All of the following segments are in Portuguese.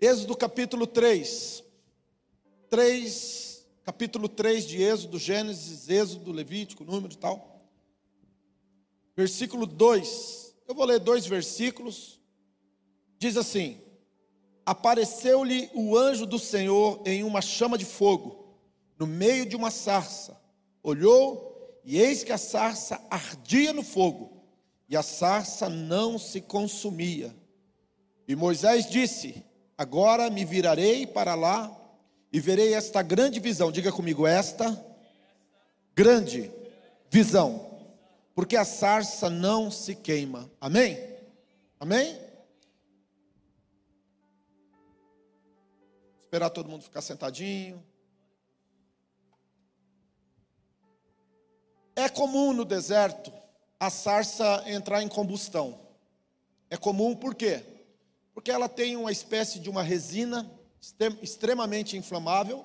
Êxodo capítulo 3. 3, capítulo 3 de Êxodo, Gênesis, Êxodo, Levítico, Número e tal. Versículo 2. Eu vou ler dois versículos. Diz assim: Apareceu-lhe o anjo do Senhor em uma chama de fogo, no meio de uma sarça. Olhou, e eis que a sarça ardia no fogo, e a sarça não se consumia. E Moisés disse: Agora me virarei para lá e verei esta grande visão. Diga comigo, esta grande visão. Porque a sarça não se queima. Amém? Amém? Esperar todo mundo ficar sentadinho. É comum no deserto a sarça entrar em combustão. É comum por quê? Porque ela tem uma espécie de uma resina extremamente inflamável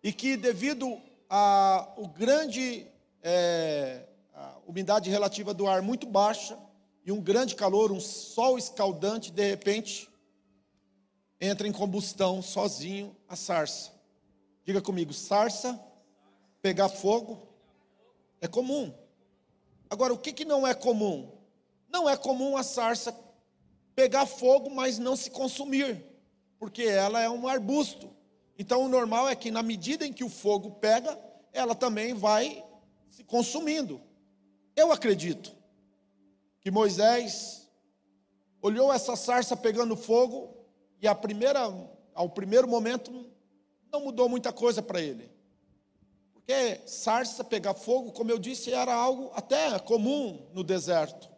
e que devido a o grande é, umidade relativa do ar muito baixa e um grande calor, um sol escaldante, de repente entra em combustão sozinho a sarça. Diga comigo, sarça pegar fogo é comum. Agora, o que, que não é comum? Não é comum a sarça pegar fogo, mas não se consumir, porque ela é um arbusto. Então o normal é que na medida em que o fogo pega, ela também vai se consumindo. Eu acredito que Moisés olhou essa sarça pegando fogo e a primeira, ao primeiro momento não mudou muita coisa para ele. Porque sarça pegar fogo, como eu disse, era algo até comum no deserto.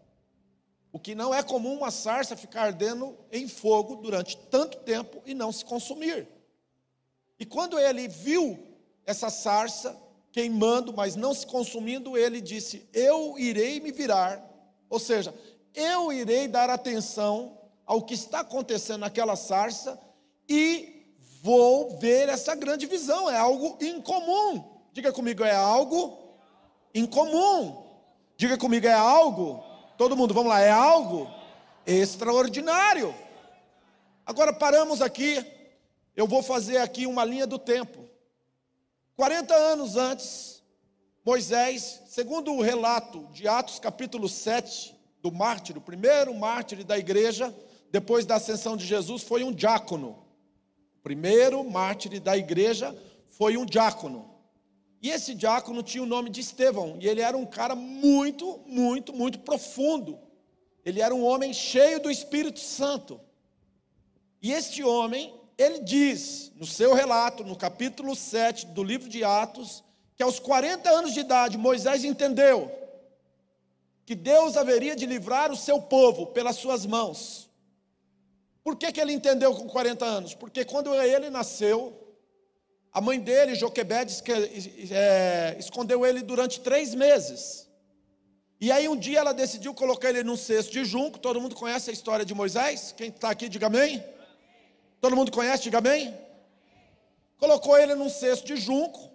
O que não é comum uma sarça ficar ardendo em fogo durante tanto tempo e não se consumir. E quando ele viu essa sarça queimando, mas não se consumindo, ele disse: Eu irei me virar, ou seja, eu irei dar atenção ao que está acontecendo naquela sarça e vou ver essa grande visão. É algo incomum. Diga comigo, é algo incomum. Diga comigo, é algo Todo mundo, vamos lá, é algo extraordinário. Agora paramos aqui, eu vou fazer aqui uma linha do tempo. 40 anos antes, Moisés, segundo o relato de Atos capítulo 7, do mártir, o primeiro mártir da igreja, depois da ascensão de Jesus, foi um diácono. O primeiro mártir da igreja foi um diácono. E esse diácono tinha o nome de Estevão, e ele era um cara muito, muito, muito profundo. Ele era um homem cheio do Espírito Santo. E este homem, ele diz, no seu relato, no capítulo 7 do livro de Atos, que aos 40 anos de idade, Moisés entendeu que Deus haveria de livrar o seu povo pelas suas mãos. Por que, que ele entendeu com 40 anos? Porque quando ele nasceu, a mãe dele, Joquebede, é, escondeu ele durante três meses. E aí um dia ela decidiu colocar ele num cesto de junco. Todo mundo conhece a história de Moisés? Quem está aqui, diga amém. Todo mundo conhece, diga amém. Colocou ele num cesto de junco,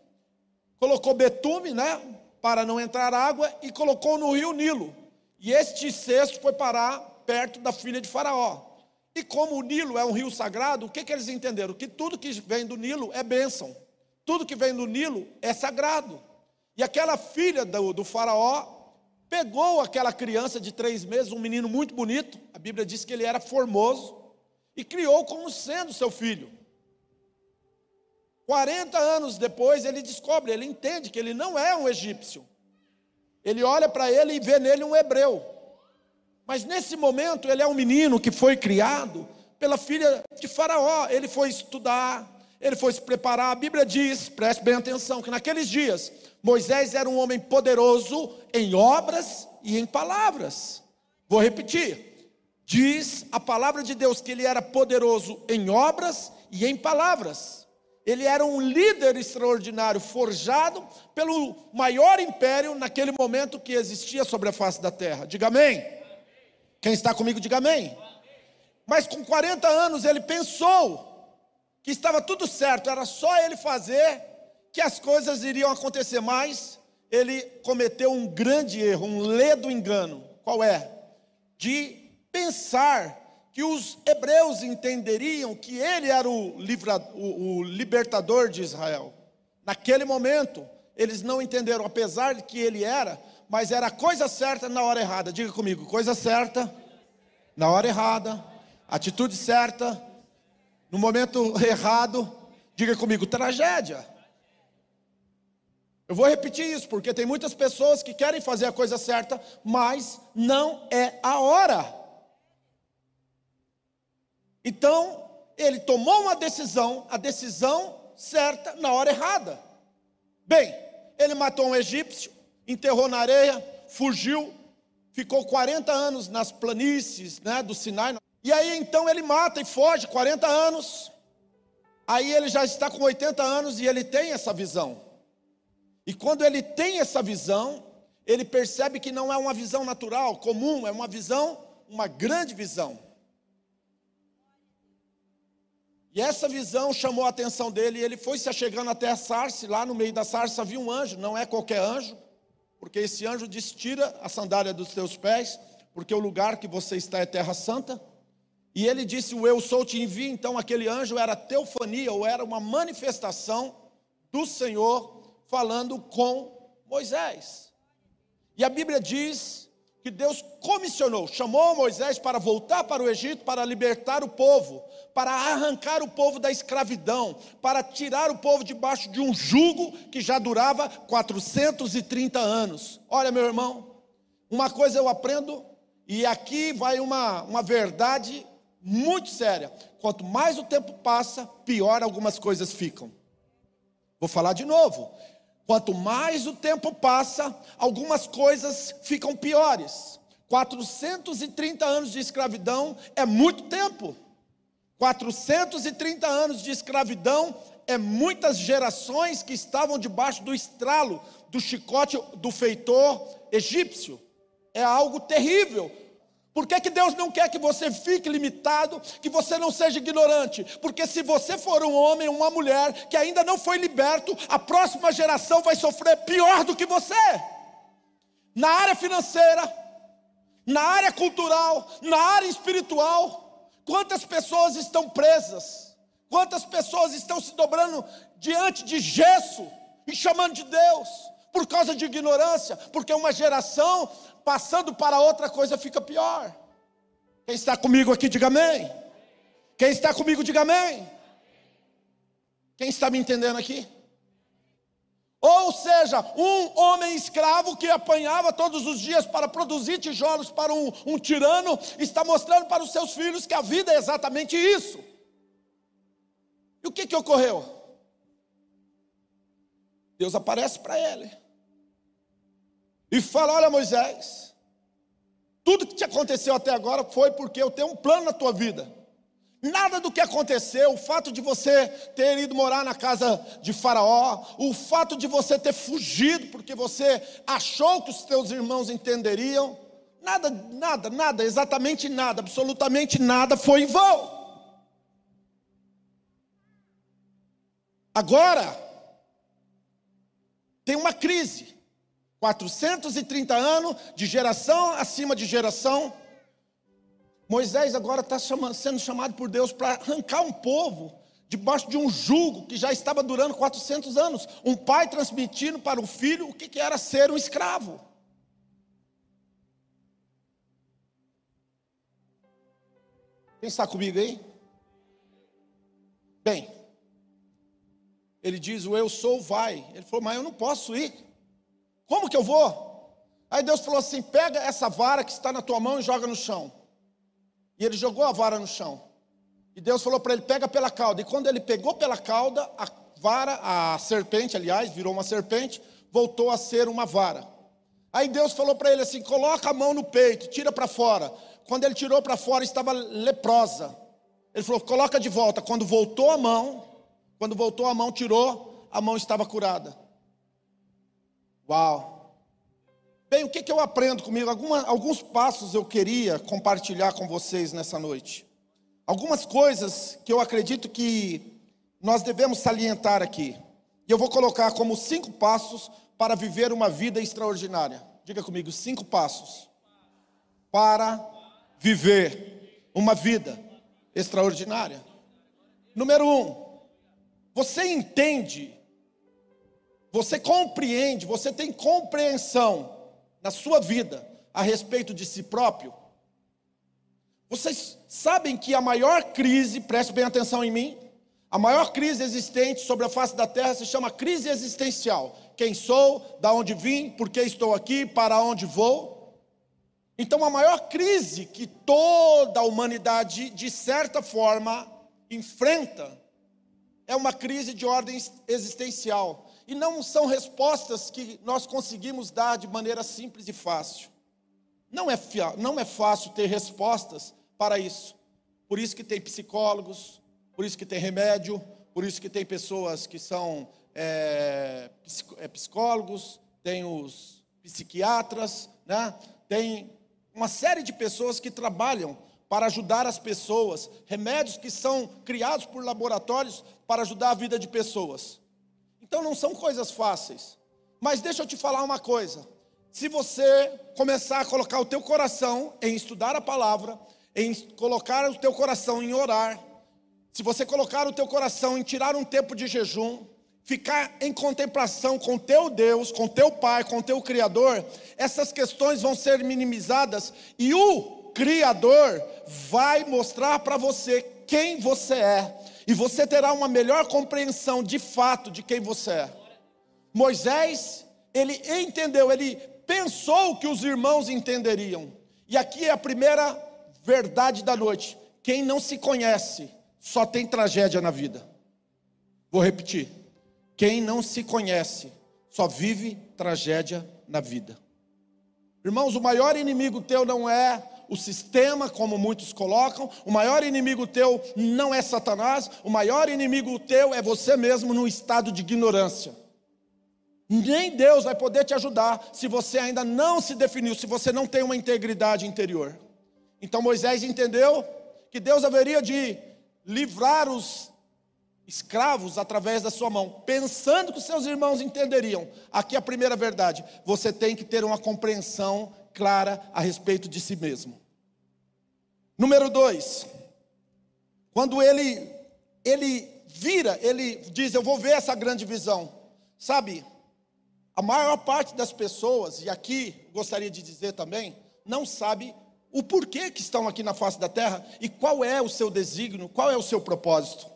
colocou betume, né, para não entrar água, e colocou no rio Nilo. E este cesto foi parar perto da filha de Faraó. E como o Nilo é um rio sagrado, o que, que eles entenderam? Que tudo que vem do Nilo é bênção. Tudo que vem do Nilo é sagrado. E aquela filha do, do faraó pegou aquela criança de três meses, um menino muito bonito, a Bíblia diz que ele era formoso, e criou como sendo seu filho. 40 anos depois ele descobre, ele entende que ele não é um egípcio. Ele olha para ele e vê nele um hebreu. Mas nesse momento ele é um menino que foi criado pela filha de Faraó. Ele foi estudar, ele foi se preparar. A Bíblia diz, preste bem atenção, que naqueles dias Moisés era um homem poderoso em obras e em palavras. Vou repetir. Diz a palavra de Deus que ele era poderoso em obras e em palavras. Ele era um líder extraordinário, forjado pelo maior império naquele momento que existia sobre a face da terra. Diga amém. Quem está comigo, diga amém. Mas com 40 anos ele pensou que estava tudo certo, era só ele fazer que as coisas iriam acontecer mais. Ele cometeu um grande erro, um ledo engano. Qual é? De pensar que os hebreus entenderiam que ele era o, livra, o, o libertador de Israel. Naquele momento, eles não entenderam, apesar de que ele era, mas era a coisa certa na hora errada. Diga comigo, coisa certa na hora errada, atitude certa no momento errado. Diga comigo, tragédia. Eu vou repetir isso, porque tem muitas pessoas que querem fazer a coisa certa, mas não é a hora. Então, ele tomou uma decisão, a decisão certa na hora errada. Bem, ele matou um egípcio, enterrou na areia, fugiu, ficou 40 anos nas planícies né, do Sinai. E aí então ele mata e foge, 40 anos. Aí ele já está com 80 anos e ele tem essa visão. E quando ele tem essa visão, ele percebe que não é uma visão natural, comum, é uma visão, uma grande visão. E essa visão chamou a atenção dele, e ele foi se achegando até a sarça, lá no meio da sarça havia um anjo, não é qualquer anjo, porque esse anjo diz: tira a sandália dos teus pés, porque o lugar que você está é terra santa. E ele disse: O eu sou te envia. Então aquele anjo era teofania, ou era uma manifestação do Senhor falando com Moisés. E a Bíblia diz que Deus comissionou, chamou Moisés para voltar para o Egito, para libertar o povo, para arrancar o povo da escravidão, para tirar o povo debaixo de um jugo que já durava 430 anos. Olha, meu irmão, uma coisa eu aprendo, e aqui vai uma, uma verdade muito séria: quanto mais o tempo passa, pior algumas coisas ficam. Vou falar de novo. Quanto mais o tempo passa, algumas coisas ficam piores. 430 anos de escravidão é muito tempo. 430 anos de escravidão é muitas gerações que estavam debaixo do estralo do chicote do feitor egípcio. É algo terrível. Por que, que Deus não quer que você fique limitado, que você não seja ignorante? Porque se você for um homem, uma mulher que ainda não foi liberto, a próxima geração vai sofrer pior do que você. Na área financeira, na área cultural, na área espiritual, quantas pessoas estão presas? Quantas pessoas estão se dobrando diante de gesso e chamando de Deus? Por causa de ignorância, porque uma geração passando para outra coisa fica pior. Quem está comigo aqui, diga amém. Quem está comigo, diga amém. Quem está me entendendo aqui? Ou seja, um homem escravo que apanhava todos os dias para produzir tijolos para um, um, tirano, está mostrando para os seus filhos que a vida é exatamente isso. E o que, que ocorreu? Deus aparece para ele e fala: Olha, Moisés, tudo que te aconteceu até agora foi porque eu tenho um plano na tua vida. Nada do que aconteceu, o fato de você ter ido morar na casa de Faraó, o fato de você ter fugido porque você achou que os teus irmãos entenderiam, nada, nada, nada, exatamente nada, absolutamente nada foi em vão. Agora, tem uma crise. 430 anos, de geração acima de geração. Moisés agora está sendo chamado por Deus para arrancar um povo debaixo de um jugo que já estava durando 400 anos. Um pai transmitindo para o filho o que era ser um escravo. Quem está comigo aí? Bem, ele diz: O eu sou, vai. Ele falou, mas eu não posso ir. Como que eu vou? Aí Deus falou assim: pega essa vara que está na tua mão e joga no chão. E ele jogou a vara no chão. E Deus falou para ele: pega pela cauda. E quando ele pegou pela cauda, a vara, a serpente, aliás, virou uma serpente, voltou a ser uma vara. Aí Deus falou para ele assim: coloca a mão no peito, tira para fora. Quando ele tirou para fora, estava leprosa. Ele falou: coloca de volta. Quando voltou a mão, quando voltou a mão, tirou, a mão estava curada. Uau! Bem, o que, que eu aprendo comigo? Alguma, alguns passos eu queria compartilhar com vocês nessa noite. Algumas coisas que eu acredito que nós devemos salientar aqui. E eu vou colocar como cinco passos para viver uma vida extraordinária. Diga comigo, cinco passos para viver uma vida extraordinária. Número um, você entende, você compreende, você tem compreensão na sua vida a respeito de si próprio? Vocês sabem que a maior crise, preste bem atenção em mim, a maior crise existente sobre a face da terra se chama crise existencial. Quem sou, da onde vim, por que estou aqui, para onde vou? Então, a maior crise que toda a humanidade, de certa forma, enfrenta é uma crise de ordem existencial. E não são respostas que nós conseguimos dar de maneira simples e fácil. Não é, não é fácil ter respostas para isso. Por isso que tem psicólogos, por isso que tem remédio, por isso que tem pessoas que são é, é psicólogos, tem os psiquiatras, né? tem uma série de pessoas que trabalham para ajudar as pessoas, remédios que são criados por laboratórios para ajudar a vida de pessoas. Então não são coisas fáceis. Mas deixa eu te falar uma coisa. Se você começar a colocar o teu coração em estudar a palavra, em colocar o teu coração em orar, se você colocar o teu coração em tirar um tempo de jejum, ficar em contemplação com teu Deus, com teu Pai, com teu Criador, essas questões vão ser minimizadas e o Criador vai mostrar para você quem você é, e você terá uma melhor compreensão de fato de quem você é. Moisés, ele entendeu, ele pensou que os irmãos entenderiam, e aqui é a primeira verdade da noite: quem não se conhece só tem tragédia na vida. Vou repetir: quem não se conhece só vive tragédia na vida. Irmãos, o maior inimigo teu não é o sistema, como muitos colocam. O maior inimigo teu não é Satanás, o maior inimigo teu é você mesmo no estado de ignorância. Nem Deus vai poder te ajudar se você ainda não se definiu, se você não tem uma integridade interior. Então Moisés entendeu que Deus haveria de livrar os escravos através da sua mão, pensando que seus irmãos entenderiam. Aqui é a primeira verdade: você tem que ter uma compreensão clara a respeito de si mesmo. Número dois, quando ele, ele vira, ele diz: Eu vou ver essa grande visão. Sabe, a maior parte das pessoas, e aqui gostaria de dizer também, não sabe o porquê que estão aqui na face da terra e qual é o seu desígnio, qual é o seu propósito.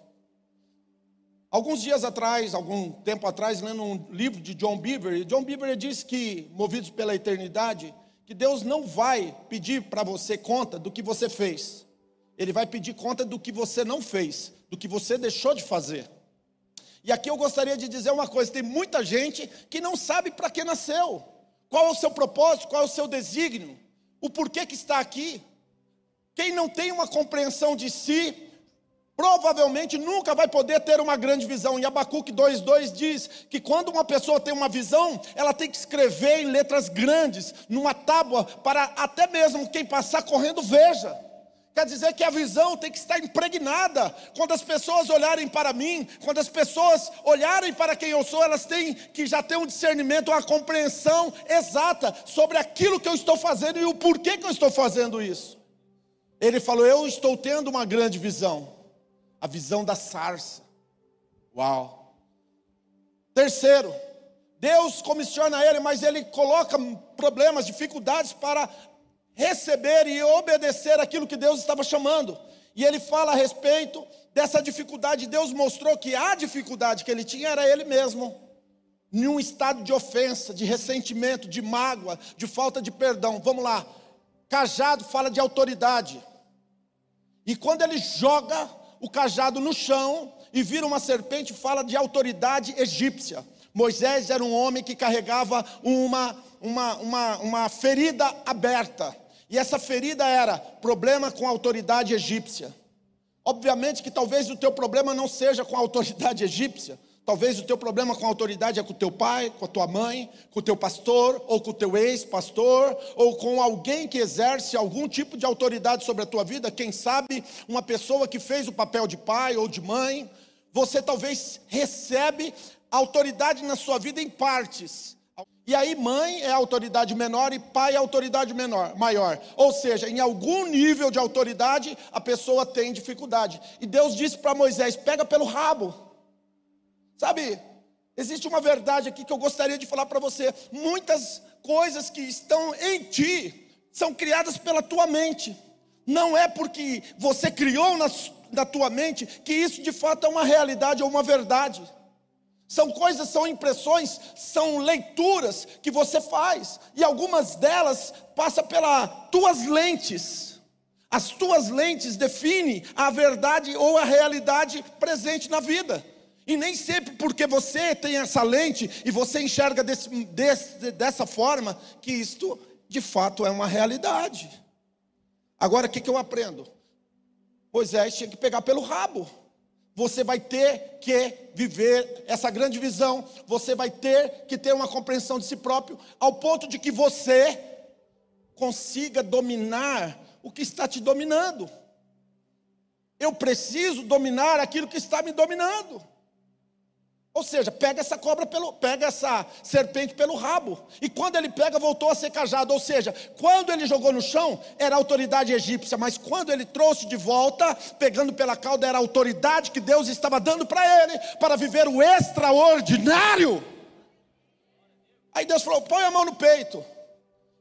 Alguns dias atrás, algum tempo atrás, lendo um livro de John Beaver, John Beaver diz que, movidos pela eternidade, que Deus não vai pedir para você conta do que você fez. Ele vai pedir conta do que você não fez, do que você deixou de fazer. E aqui eu gostaria de dizer uma coisa: tem muita gente que não sabe para que nasceu, qual é o seu propósito, qual é o seu desígnio, o porquê que está aqui. Quem não tem uma compreensão de si, provavelmente nunca vai poder ter uma grande visão. E Abacuque 2,2 diz que quando uma pessoa tem uma visão, ela tem que escrever em letras grandes, numa tábua, para até mesmo quem passar correndo veja. Quer dizer que a visão tem que estar impregnada. Quando as pessoas olharem para mim, quando as pessoas olharem para quem eu sou, elas têm que já ter um discernimento, uma compreensão exata sobre aquilo que eu estou fazendo e o porquê que eu estou fazendo isso. Ele falou: Eu estou tendo uma grande visão a visão da sarça. Uau! Terceiro, Deus comissiona ele, mas ele coloca problemas, dificuldades para receber e obedecer aquilo que Deus estava chamando. E ele fala a respeito dessa dificuldade. Deus mostrou que a dificuldade que ele tinha era ele mesmo. Em um estado de ofensa, de ressentimento, de mágoa, de falta de perdão. Vamos lá. Cajado fala de autoridade. E quando ele joga o cajado no chão e vira uma serpente, fala de autoridade egípcia. Moisés era um homem que carregava uma, uma, uma, uma ferida aberta. E essa ferida era problema com a autoridade egípcia. Obviamente que talvez o teu problema não seja com a autoridade egípcia, Talvez o teu problema com a autoridade é com o teu pai, com a tua mãe, com o teu pastor, ou com o teu ex-pastor, ou com alguém que exerce algum tipo de autoridade sobre a tua vida, quem sabe uma pessoa que fez o papel de pai ou de mãe. Você talvez recebe autoridade na sua vida em partes. E aí, mãe é autoridade menor e pai é autoridade menor, maior. Ou seja, em algum nível de autoridade, a pessoa tem dificuldade. E Deus disse para Moisés: pega pelo rabo. Sabe, existe uma verdade aqui que eu gostaria de falar para você. Muitas coisas que estão em ti são criadas pela tua mente. Não é porque você criou na, na tua mente que isso de fato é uma realidade ou uma verdade. São coisas, são impressões, são leituras que você faz, e algumas delas passam pelas tuas lentes. As tuas lentes definem a verdade ou a realidade presente na vida. E nem sempre porque você tem essa lente e você enxerga desse, desse, dessa forma, que isto de fato é uma realidade. Agora o que, que eu aprendo? Moisés tinha que pegar pelo rabo você vai ter que viver essa grande visão, você vai ter que ter uma compreensão de si próprio, ao ponto de que você consiga dominar o que está te dominando. Eu preciso dominar aquilo que está me dominando. Ou seja, pega essa cobra pelo, pega essa serpente pelo rabo. E quando ele pega, voltou a ser cajado. Ou seja, quando ele jogou no chão, era autoridade egípcia, mas quando ele trouxe de volta, pegando pela cauda, era a autoridade que Deus estava dando para ele, para viver o extraordinário. Aí Deus falou: põe a mão no peito.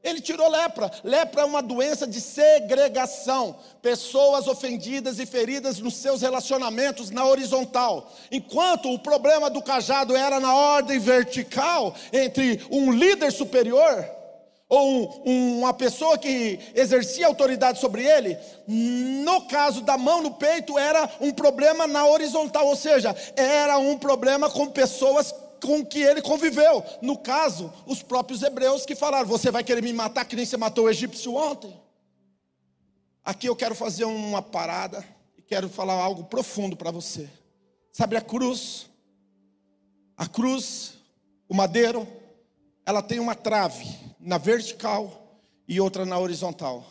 Ele tirou lepra. Lepra é uma doença de segregação. Pessoas ofendidas e feridas nos seus relacionamentos na horizontal. Enquanto o problema do cajado era na ordem vertical, entre um líder superior ou um, uma pessoa que exercia autoridade sobre ele, no caso da mão no peito, era um problema na horizontal, ou seja, era um problema com pessoas com que ele conviveu. No caso, os próprios hebreus que falaram: Você vai querer me matar que nem você matou o egípcio ontem? Aqui eu quero fazer uma parada e quero falar algo profundo para você. Sabe a cruz? A cruz, o madeiro, ela tem uma trave na vertical e outra na horizontal.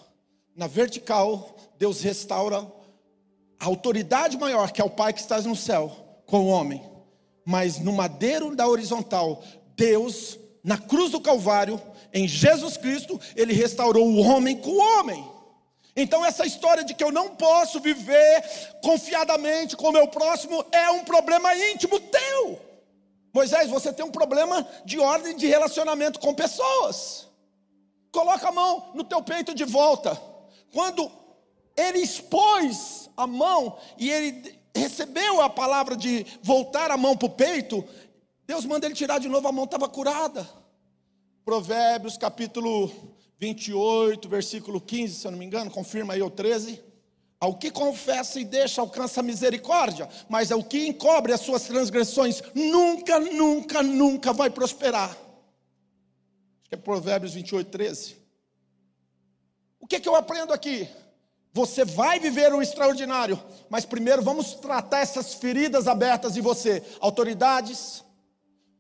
Na vertical, Deus restaura a autoridade maior, que é o Pai que está no céu, com o homem mas no madeiro da horizontal, Deus, na cruz do Calvário, em Jesus Cristo, Ele restaurou o homem com o homem. Então, essa história de que eu não posso viver confiadamente com o meu próximo é um problema íntimo teu. Moisés, você tem um problema de ordem de relacionamento com pessoas. Coloca a mão no teu peito de volta. Quando ele expôs a mão e ele recebeu a palavra de voltar a mão para o peito, Deus manda ele tirar de novo, a mão estava curada. Provérbios capítulo 28, versículo 15, se eu não me engano, confirma aí o 13. Ao que confessa e deixa alcança misericórdia, mas ao que encobre as suas transgressões, nunca, nunca, nunca vai prosperar. Acho que é Provérbios 28, 13. O que, que eu aprendo aqui? Você vai viver o extraordinário, mas primeiro vamos tratar essas feridas abertas em você, autoridades,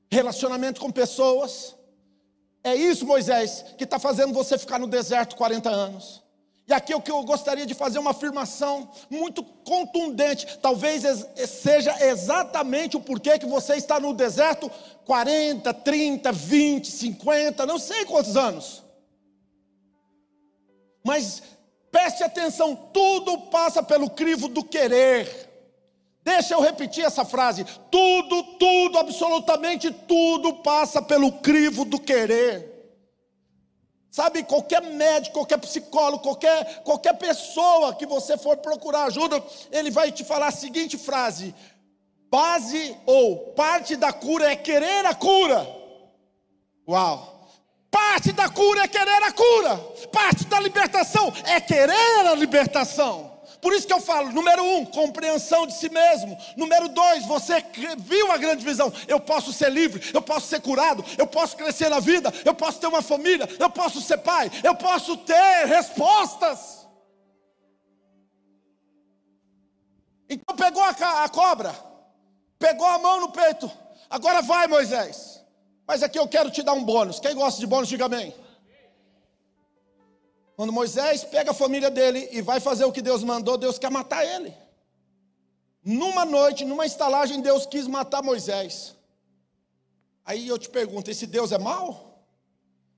relacionamento com pessoas. É isso, Moisés, que está fazendo você ficar no deserto 40 anos. E aqui é o que eu gostaria de fazer uma afirmação muito contundente. Talvez seja exatamente o porquê que você está no deserto 40, 30, 20, 50, não sei quantos anos. Mas Preste atenção, tudo passa pelo crivo do querer. Deixa eu repetir essa frase: tudo, tudo, absolutamente tudo passa pelo crivo do querer. Sabe, qualquer médico, qualquer psicólogo, qualquer, qualquer pessoa que você for procurar ajuda, ele vai te falar a seguinte frase: base ou parte da cura é querer a cura. Uau! Parte da cura é querer a cura. Parte da libertação é querer a libertação. Por isso que eu falo, número um, compreensão de si mesmo. Número dois, você viu a grande visão. Eu posso ser livre, eu posso ser curado, eu posso crescer na vida, eu posso ter uma família, eu posso ser pai, eu posso ter respostas. Então pegou a, a cobra, pegou a mão no peito. Agora vai, Moisés. Mas aqui eu quero te dar um bônus. Quem gosta de bônus, diga amém. Quando Moisés pega a família dele e vai fazer o que Deus mandou, Deus quer matar ele. Numa noite, numa estalagem, Deus quis matar Moisés. Aí eu te pergunto: esse Deus é mau?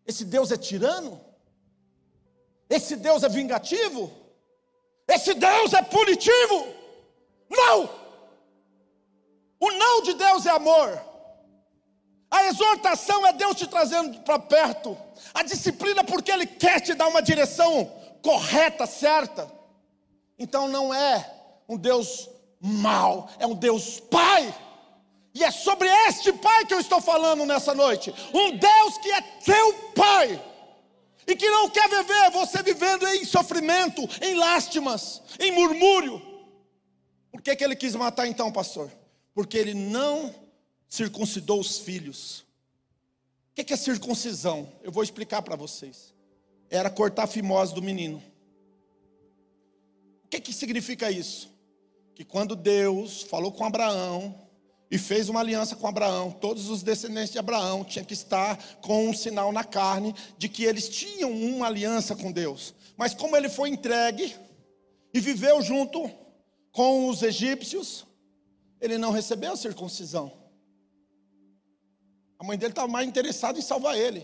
Esse Deus é tirano? Esse Deus é vingativo? Esse Deus é punitivo? Não! O não de Deus é amor. A exortação é Deus te trazendo para perto. A disciplina porque Ele quer te dar uma direção correta, certa. Então não é um Deus mau, é um Deus Pai. E é sobre este Pai que eu estou falando nessa noite. Um Deus que é teu Pai. E que não quer viver você vivendo em sofrimento, em lástimas, em murmúrio. Por que, que ele quis matar então, pastor? Porque ele não circuncidou os filhos. O que, é circuncisão? Eu vou explicar para vocês. Era cortar a fimose do menino. O que, que significa isso? Que quando Deus falou com Abraão, e fez uma aliança com Abraão. Todos os descendentes de Abraão tinham que estar com um sinal na carne de que eles tinham uma aliança com Deus. Mas como ele foi entregue e viveu junto com os egípcios, ele não recebeu a circuncisão. A mãe dele estava mais interessada em salvar ele.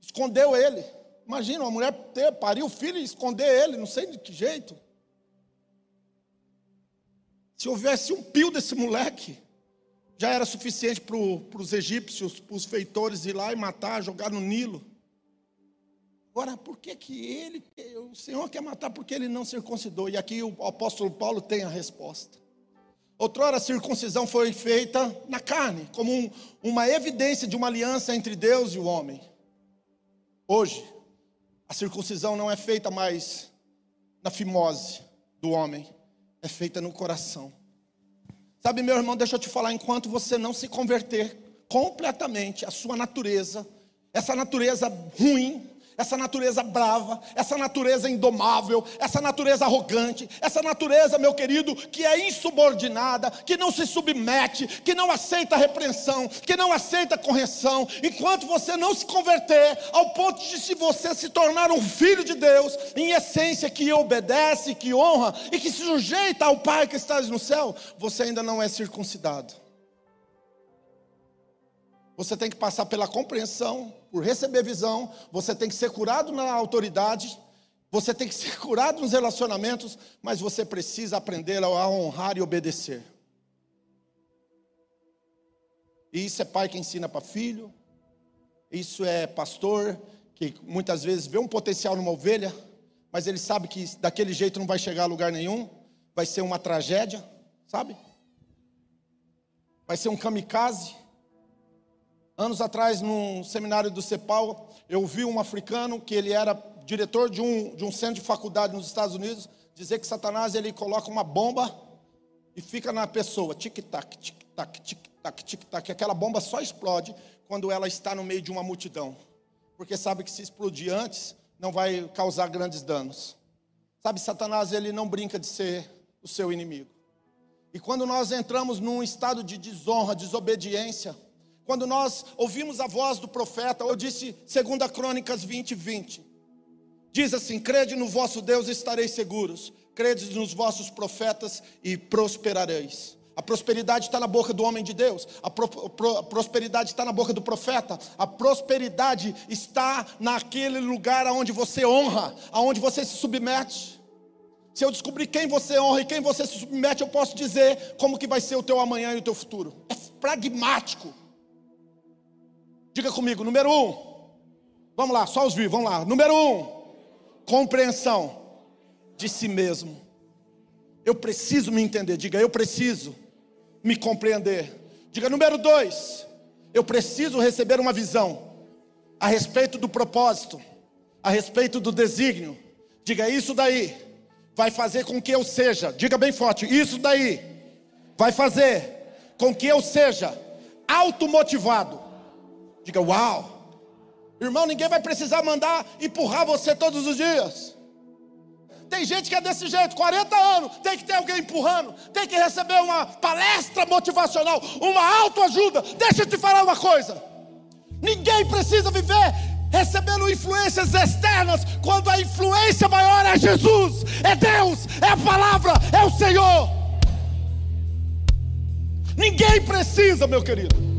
Escondeu ele. Imagina uma mulher ter, parir o filho e esconder ele, não sei de que jeito. Se houvesse um pio desse moleque, já era suficiente para os egípcios, para os feitores ir lá e matar, jogar no Nilo. Agora, por que, que ele, o Senhor quer matar porque ele não circuncidou? E aqui o apóstolo Paulo tem a resposta. Outrora a circuncisão foi feita na carne, como um, uma evidência de uma aliança entre Deus e o homem. Hoje, a circuncisão não é feita mais na fimose do homem, é feita no coração. Sabe, meu irmão, deixa eu te falar, enquanto você não se converter completamente a sua natureza, essa natureza ruim, essa natureza brava, essa natureza indomável, essa natureza arrogante, essa natureza, meu querido, que é insubordinada, que não se submete, que não aceita repreensão, que não aceita correção, enquanto você não se converter ao ponto de se você se tornar um filho de Deus, em essência que obedece, que honra e que se sujeita ao Pai que está no céu, você ainda não é circuncidado. Você tem que passar pela compreensão, por receber visão, você tem que ser curado na autoridade, você tem que ser curado nos relacionamentos, mas você precisa aprender a honrar e obedecer. E isso é pai que ensina para filho, isso é pastor que muitas vezes vê um potencial numa ovelha, mas ele sabe que daquele jeito não vai chegar a lugar nenhum, vai ser uma tragédia, sabe? Vai ser um kamikaze. Anos atrás, num seminário do CEPAL, eu vi um africano que ele era diretor de um, de um centro de faculdade nos Estados Unidos, dizer que Satanás ele coloca uma bomba e fica na pessoa, tic-tac, tic-tac, tic-tac, tic-tac. Aquela bomba só explode quando ela está no meio de uma multidão, porque sabe que se explodir antes, não vai causar grandes danos. Sabe, Satanás ele não brinca de ser o seu inimigo. E quando nós entramos num estado de desonra, desobediência, quando nós ouvimos a voz do profeta, eu disse, 2 Crônicas 20, 20. Diz assim: crede no vosso Deus e estareis seguros, crede nos vossos profetas e prosperareis. A prosperidade está na boca do homem de Deus, a, pro, pro, a prosperidade está na boca do profeta, a prosperidade está naquele lugar onde você honra, aonde você se submete. Se eu descobrir quem você honra e quem você se submete, eu posso dizer como que vai ser o teu amanhã e o teu futuro. É pragmático. Diga comigo, número um. Vamos lá, só os vivos, vamos lá. Número um, compreensão de si mesmo. Eu preciso me entender. Diga, eu preciso me compreender. Diga, número dois, eu preciso receber uma visão a respeito do propósito, a respeito do desígnio. Diga, isso daí vai fazer com que eu seja, diga bem forte, isso daí vai fazer com que eu seja automotivado Diga, uau. Irmão, ninguém vai precisar mandar empurrar você todos os dias. Tem gente que é desse jeito, 40 anos, tem que ter alguém empurrando, tem que receber uma palestra motivacional, uma autoajuda. Deixa eu te falar uma coisa: ninguém precisa viver recebendo influências externas, quando a influência maior é Jesus, é Deus, é a palavra, é o Senhor. Ninguém precisa, meu querido.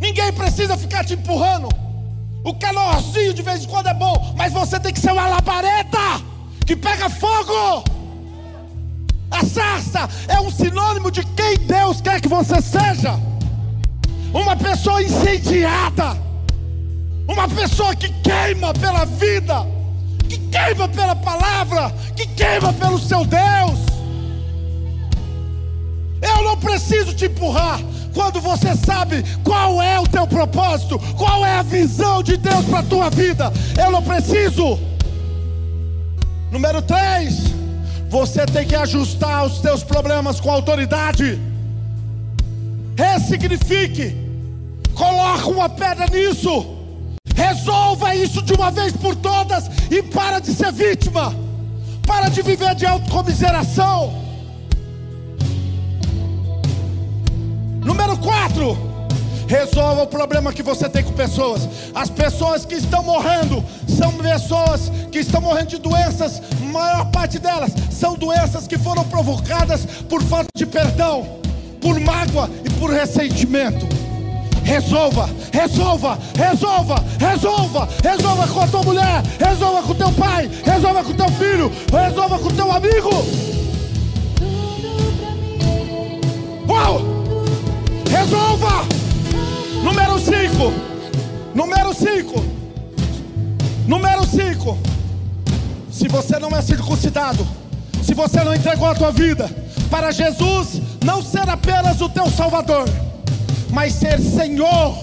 Ninguém precisa ficar te empurrando. O calorzinho de vez em quando é bom, mas você tem que ser uma labareda que pega fogo. A sarça é um sinônimo de quem Deus quer que você seja. Uma pessoa incendiada, uma pessoa que queima pela vida, que queima pela palavra, que queima pelo seu Deus. Eu não preciso te empurrar quando você sabe qual é o teu propósito, qual é a visão de Deus para a tua vida. Eu não preciso. Número 3, você tem que ajustar os teus problemas com autoridade. Ressignifique. Coloca uma pedra nisso. Resolva isso de uma vez por todas e para de ser vítima. Para de viver de autocomiseração. Número 4. Resolva o problema que você tem com pessoas. As pessoas que estão morrendo são pessoas que estão morrendo de doenças. A maior parte delas são doenças que foram provocadas por falta de perdão, por mágoa e por ressentimento. Resolva, resolva, resolva, resolva, resolva com a tua mulher, resolva com teu pai, resolva com teu filho, resolva com teu amigo. Número 5. Número 5. Se você não é circuncidado, se você não entregou a tua vida para Jesus, não ser apenas o teu Salvador, mas ser Senhor.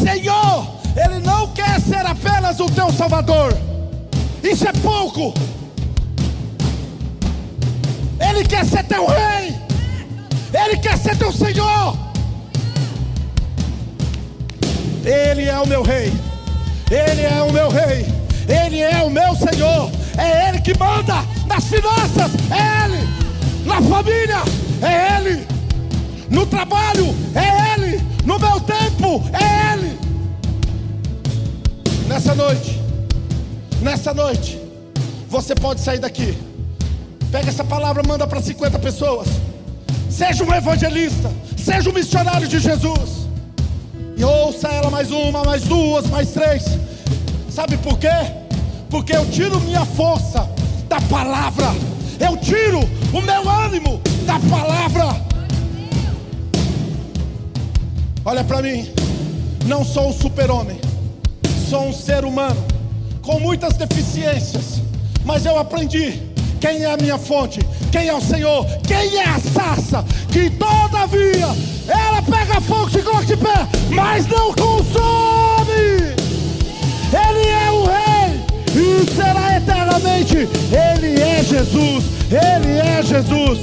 Senhor, Ele não quer ser apenas o teu Salvador. Isso é pouco. Ele quer ser teu rei. Ele quer ser teu Senhor. Ele é o meu rei, Ele é o meu rei, Ele é o meu Senhor, é Ele que manda nas finanças, é Ele, na família, é Ele, no trabalho, é Ele, no meu tempo, é Ele. Nessa noite, nessa noite, você pode sair daqui, pega essa palavra, manda para 50 pessoas, seja um evangelista, seja um missionário de Jesus. E ouça ela mais uma, mais duas, mais três. Sabe por quê? Porque eu tiro minha força da palavra. Eu tiro o meu ânimo da palavra. Olha para mim. Não sou um super-homem. Sou um ser humano com muitas deficiências, mas eu aprendi quem é a minha fonte, quem é o Senhor, quem é a sarça, que todavia ela pega fogo, se coloca de pé, mas não consome. Ele é o Rei e será eternamente. Ele é Jesus, Ele é Jesus.